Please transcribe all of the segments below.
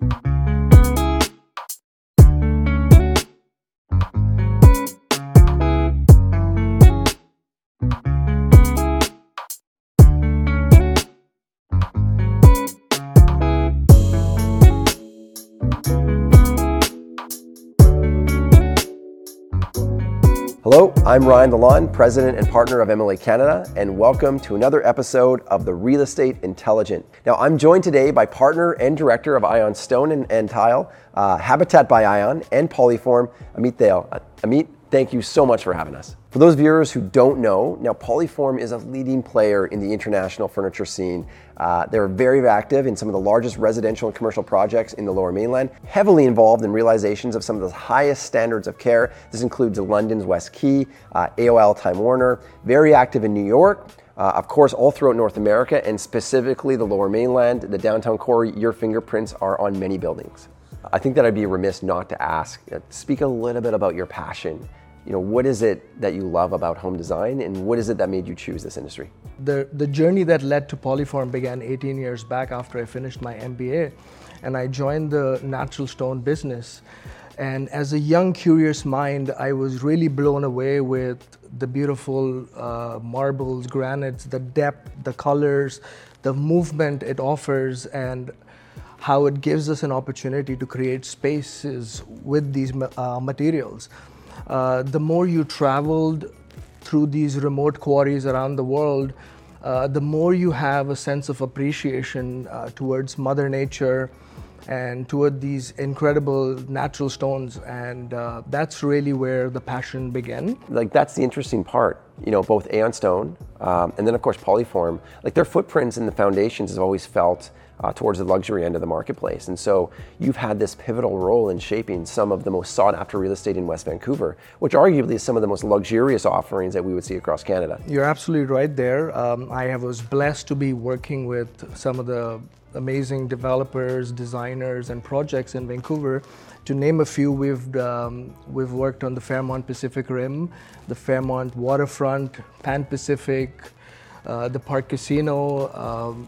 Hello, I'm Ryan Lalonde, President and Partner of MLA Canada, and welcome to another episode of the Real Estate Intelligent. Now, I'm joined today by Partner and Director of Aeon Stone and, and Tile, uh, Habitat by Aeon, and Poliform, Amit Thale. Uh, Amit, thank you so much for having us. For those viewers who don't know, now Poliform is a leading player in the international furniture scene. Uh, they're very active in some of the largest residential and commercial projects in the Lower Mainland, heavily involved in realizations of some of the highest standards of care. This includes London's West Quay, uh, AOL Time Warner, very active in New York. Uh, of course, all throughout North America and specifically the Lower Mainland, the downtown core, your fingerprints are on many buildings. I think that I'd be remiss not to ask, uh, speak a little bit about your passion you know, what is it that you love about home design and what is it that made you choose this industry? The, the journey that led to Poliform began 18 years back after I finished my MBA and I joined the natural stone business. And as a young, curious mind, I was really blown away with the beautiful uh, marbles, granites, the depth, the colors, the movement it offers, and how it gives us an opportunity to create spaces with these uh, materials. Uh, the more you traveled through these remote quarries around the world, uh, the more you have a sense of appreciation uh, towards Mother Nature and toward these incredible natural stones. And uh, that's really where the passion began. Like, that's the interesting part. You know, both Aeon Stone um, and then, of course, Poliform, like their footprints in the foundations has always felt uh, towards the luxury end of the marketplace. And so you've had this pivotal role in shaping some of the most sought after real estate in West Vancouver, which arguably is some of the most luxurious offerings that we would see across Canada. You're absolutely right there. Um, I was blessed to be working with some of the amazing developers, designers, and projects in Vancouver. To name a few, we've um, we've worked on the Fairmont Pacific Rim, the Fairmont Waterfront, Pan Pacific, uh, the Parq Casino, um,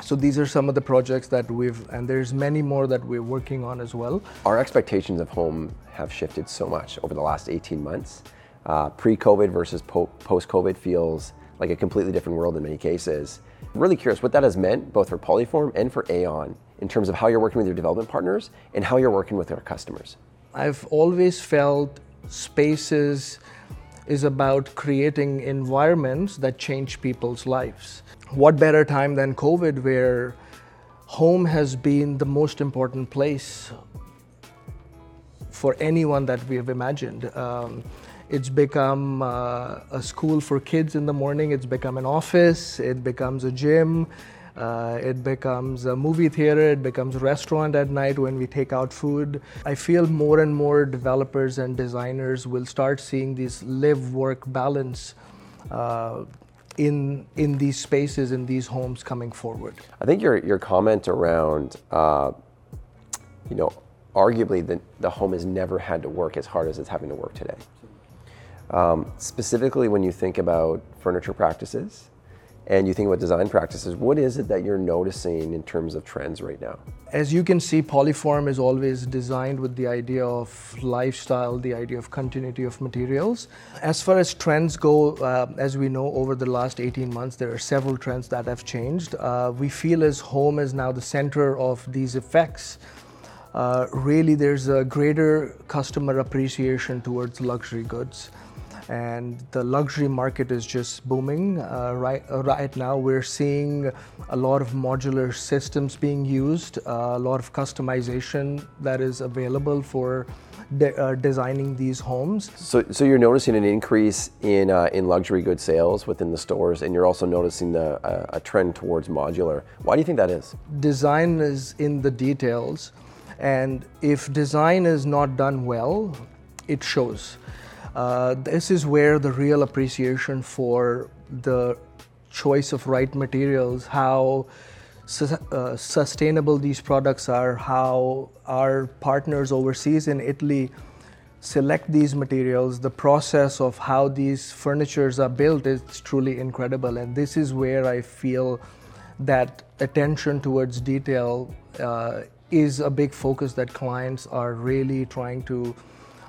so these are some of the projects that we've, and there's many more that we're working on as well. Our expectations of home have shifted so much over the last 18 months. Uh, Pre-COVID versus po- post-COVID feels like a completely different world in many cases. I'm really curious what that has meant both for Poliform and for Aeon in terms of how you're working with your development partners and how you're working with our customers. I've always felt spaces is about creating environments that change people's lives what better time than COVID, where home has been the most important place for anyone that we have imagined. Um, it's become uh, a school for kids in the morning, it's become an office, it becomes a gym. Uh, it becomes a movie theater, it becomes a restaurant at night when we take out food. I feel more and more developers and designers will start seeing this live work balance uh, in in these spaces in these homes coming forward. I think your your comment around uh, you know arguably the, the home has never had to work as hard as it's having to work today. Um, specifically when you think about furniture practices and you think about design practices, what is it that you're noticing in terms of trends right now? As you can see, Poliform is always designed with the idea of lifestyle, the idea of continuity of materials. As far as trends go, uh, as we know, over the last 18 months, there are several trends that have changed. Uh, we feel as home is now the center of these effects. Uh, really, there's a greater customer appreciation towards luxury goods and the luxury market is just booming. Uh, right, uh, right now, we're seeing a lot of modular systems being used, uh, a lot of customization that is available for de- uh, designing these homes. So, so you're noticing an increase in uh, in luxury good sales within the stores, and you're also noticing the, uh, a trend towards modular. Why do you think that is? Design is in the details, and if design is not done well, it shows. Uh, this is where the real appreciation for the choice of right materials, how su- uh, sustainable these products are, how our partners overseas in Italy select these materials, the process of how these furnitures are built is truly incredible. And this is where I feel that attention towards detail uh, is a big focus that clients are really trying to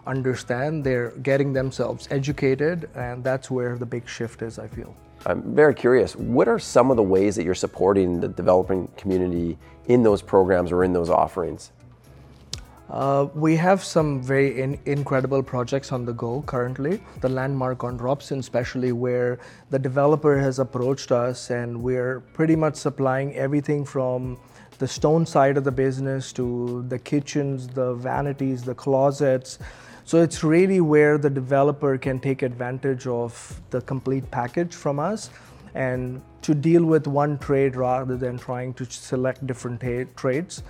understand. They're getting themselves educated, and that's where the big shift is, I feel. I'm very curious. What are some of the ways that you're supporting the developing community in those programs or in those offerings? Uh, we have some very in- incredible projects on the go currently. The landmark on Robson, especially where the developer has approached us, and we're pretty much supplying everything from the stone side of the business to the kitchens, the vanities, the closets. So it's really where the developer can take advantage of the complete package from us and to deal with one trade rather than trying to select different ta- trades.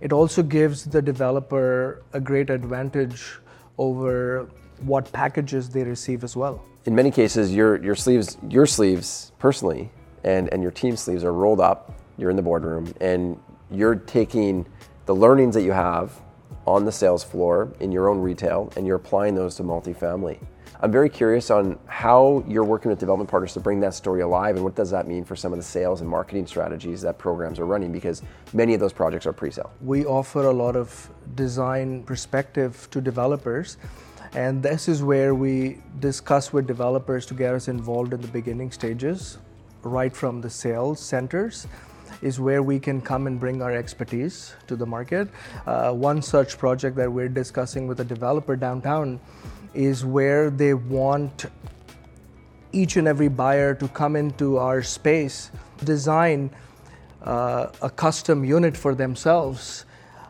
It also gives the developer a great advantage over what packages they receive as well. In many cases, your, your sleeves, your sleeves personally, and, and your team sleeves are rolled up. You're in the boardroom, and you're taking the learnings that you have on the sales floor in your own retail, and you're applying those to multifamily. I'm very curious on how you're working with development partners to bring that story alive and what does that mean for some of the sales and marketing strategies that programs are running because many of those projects are pre-sale. We offer a lot of design perspective to developers and this is where we discuss with developers to get us involved in the beginning stages right from the sales centers is where we can come and bring our expertise to the market. Uh, one such project that we're discussing with a developer downtown is where they want each and every buyer to come into our space, design uh, a custom unit for themselves.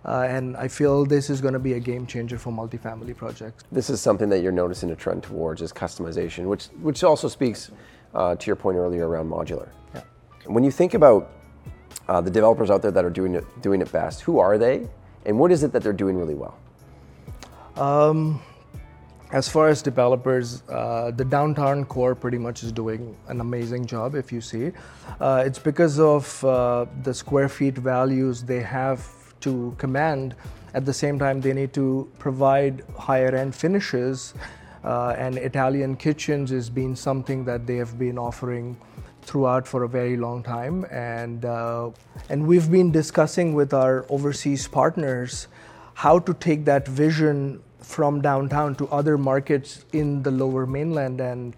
Uh, and I feel this is going to be a game changer for multifamily projects. This is something that you're noticing a trend towards is customization, which which also speaks uh, to your point earlier around modular. Yeah. When you think about uh, the developers out there that are doing it doing it best, who are they, and what is it that they're doing really well? Um, as far as developers, uh, the downtown core pretty much is doing an amazing job. If you see, uh, it's because of uh, the square feet values they have to command. At the same time, they need to provide higher end finishes, uh, and Italian kitchens has been something that they have been offering throughout for a very long time, and uh, and we've been discussing with our overseas partners how to take that vision from downtown to other markets in the lower mainland. And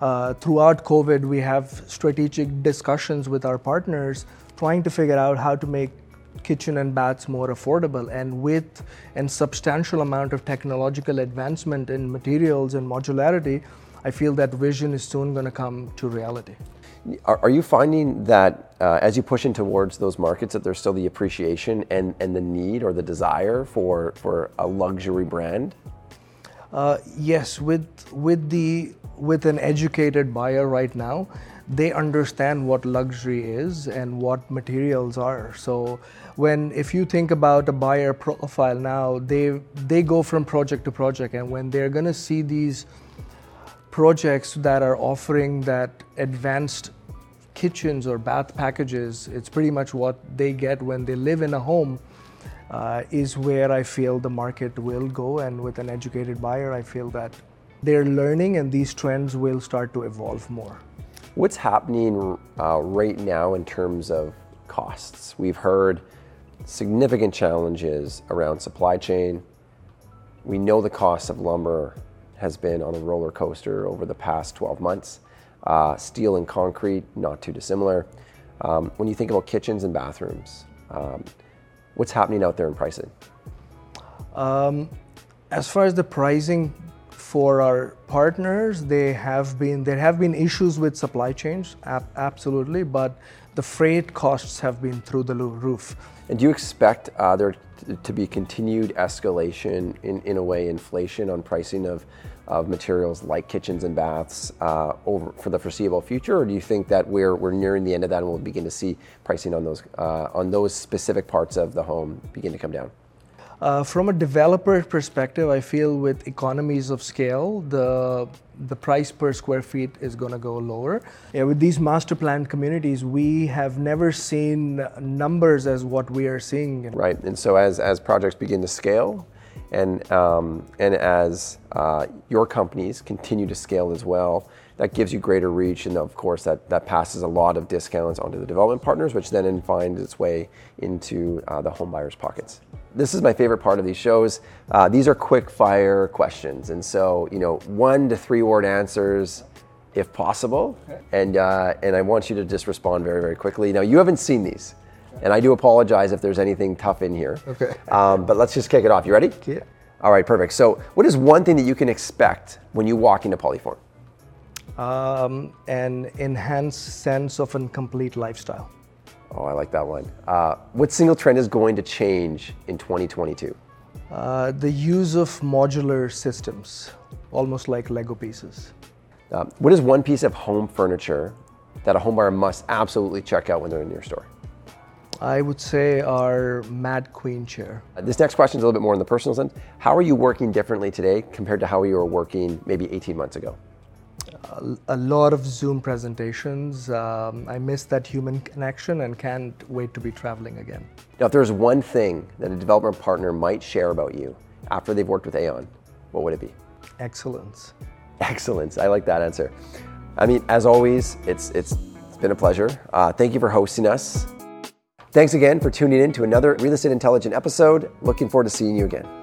uh, throughout COVID, we have strategic discussions with our partners trying to figure out how to make kitchen and baths more affordable. And with a substantial amount of technological advancement in materials and modularity i feel that vision is soon going to come to reality are, are you finding that uh, as you push in towards those markets, that there's still the appreciation and, and the need or the desire for, for a luxury brand? Uh, yes, with with the with an educated buyer right now, they understand what luxury is and what materials are. So when if you think about a buyer profile now, they they go from project to project, and when they're gonna see these projects that are offering that advanced kitchens or bath packages, it's pretty much what they get when they live in a home, uh, is where I feel the market will go. And with an educated buyer, I feel that they're learning and these trends will start to evolve more. What's happening uh, right now in terms of costs? We've heard significant challenges around supply chain. We know the cost of lumber has been on a roller coaster over the past 12 months. Uh, steel and concrete, not too dissimilar. Um, when you think about kitchens and bathrooms, um, what's happening out there in pricing? Um, as far as the pricing for our partners, they have been there have been issues with supply chains, ab- absolutely, but the freight costs have been through the roof. And do you expect uh, there to be continued escalation in, in a way, inflation on pricing of of materials like kitchens and baths uh, over for the foreseeable future, or do you think that we're we're nearing the end of that and we'll begin to see pricing on those uh, on those specific parts of the home begin to come down? Uh, from a developer perspective, I feel with economies of scale, the the price per square feet is going to go lower. Yeah, with these master planned communities, we have never seen numbers as what we are seeing. Right, and so as as projects begin to scale, and, um, and as uh, your companies continue to scale as well, that gives you greater reach, and of course, that, that passes a lot of discounts onto the development partners, which then finds its way into uh, the home buyers' pockets. This is my favorite part of these shows. Uh, these are quick fire questions, and so you know, one to three word answers, if possible, okay. and uh, and I want you to just respond very very quickly. Now, you haven't seen these. And I do apologize if there's anything tough in here. Okay. Um, but let's just kick it off. You ready? Yeah. All right, perfect. So, what is one thing that you can expect when you walk into Poliform? Um, an enhanced sense of a complete lifestyle. Oh, I like that one. Uh, what single trend is going to change in 2022? Uh, the use of modular systems, almost like Lego pieces. Uh, what is one piece of home furniture that a homebuyer must absolutely check out when they're in your store? I would say our Mad Queen chair. This next question is a little bit more in the personal sense. How are you working differently today compared to how you were working maybe 18 months ago? A, a lot of Zoom presentations. Um, I miss that human connection and can't wait to be traveling again. Now, if there's one thing that a development partner might share about you after they've worked with Aeon, what would it be? Excellence. Excellence. I like that answer. I mean, as always, it's it's, it's been a pleasure. Uh, thank you for hosting us. Thanks again for tuning in to another Real Estate Intelligent episode. Looking forward to seeing you again.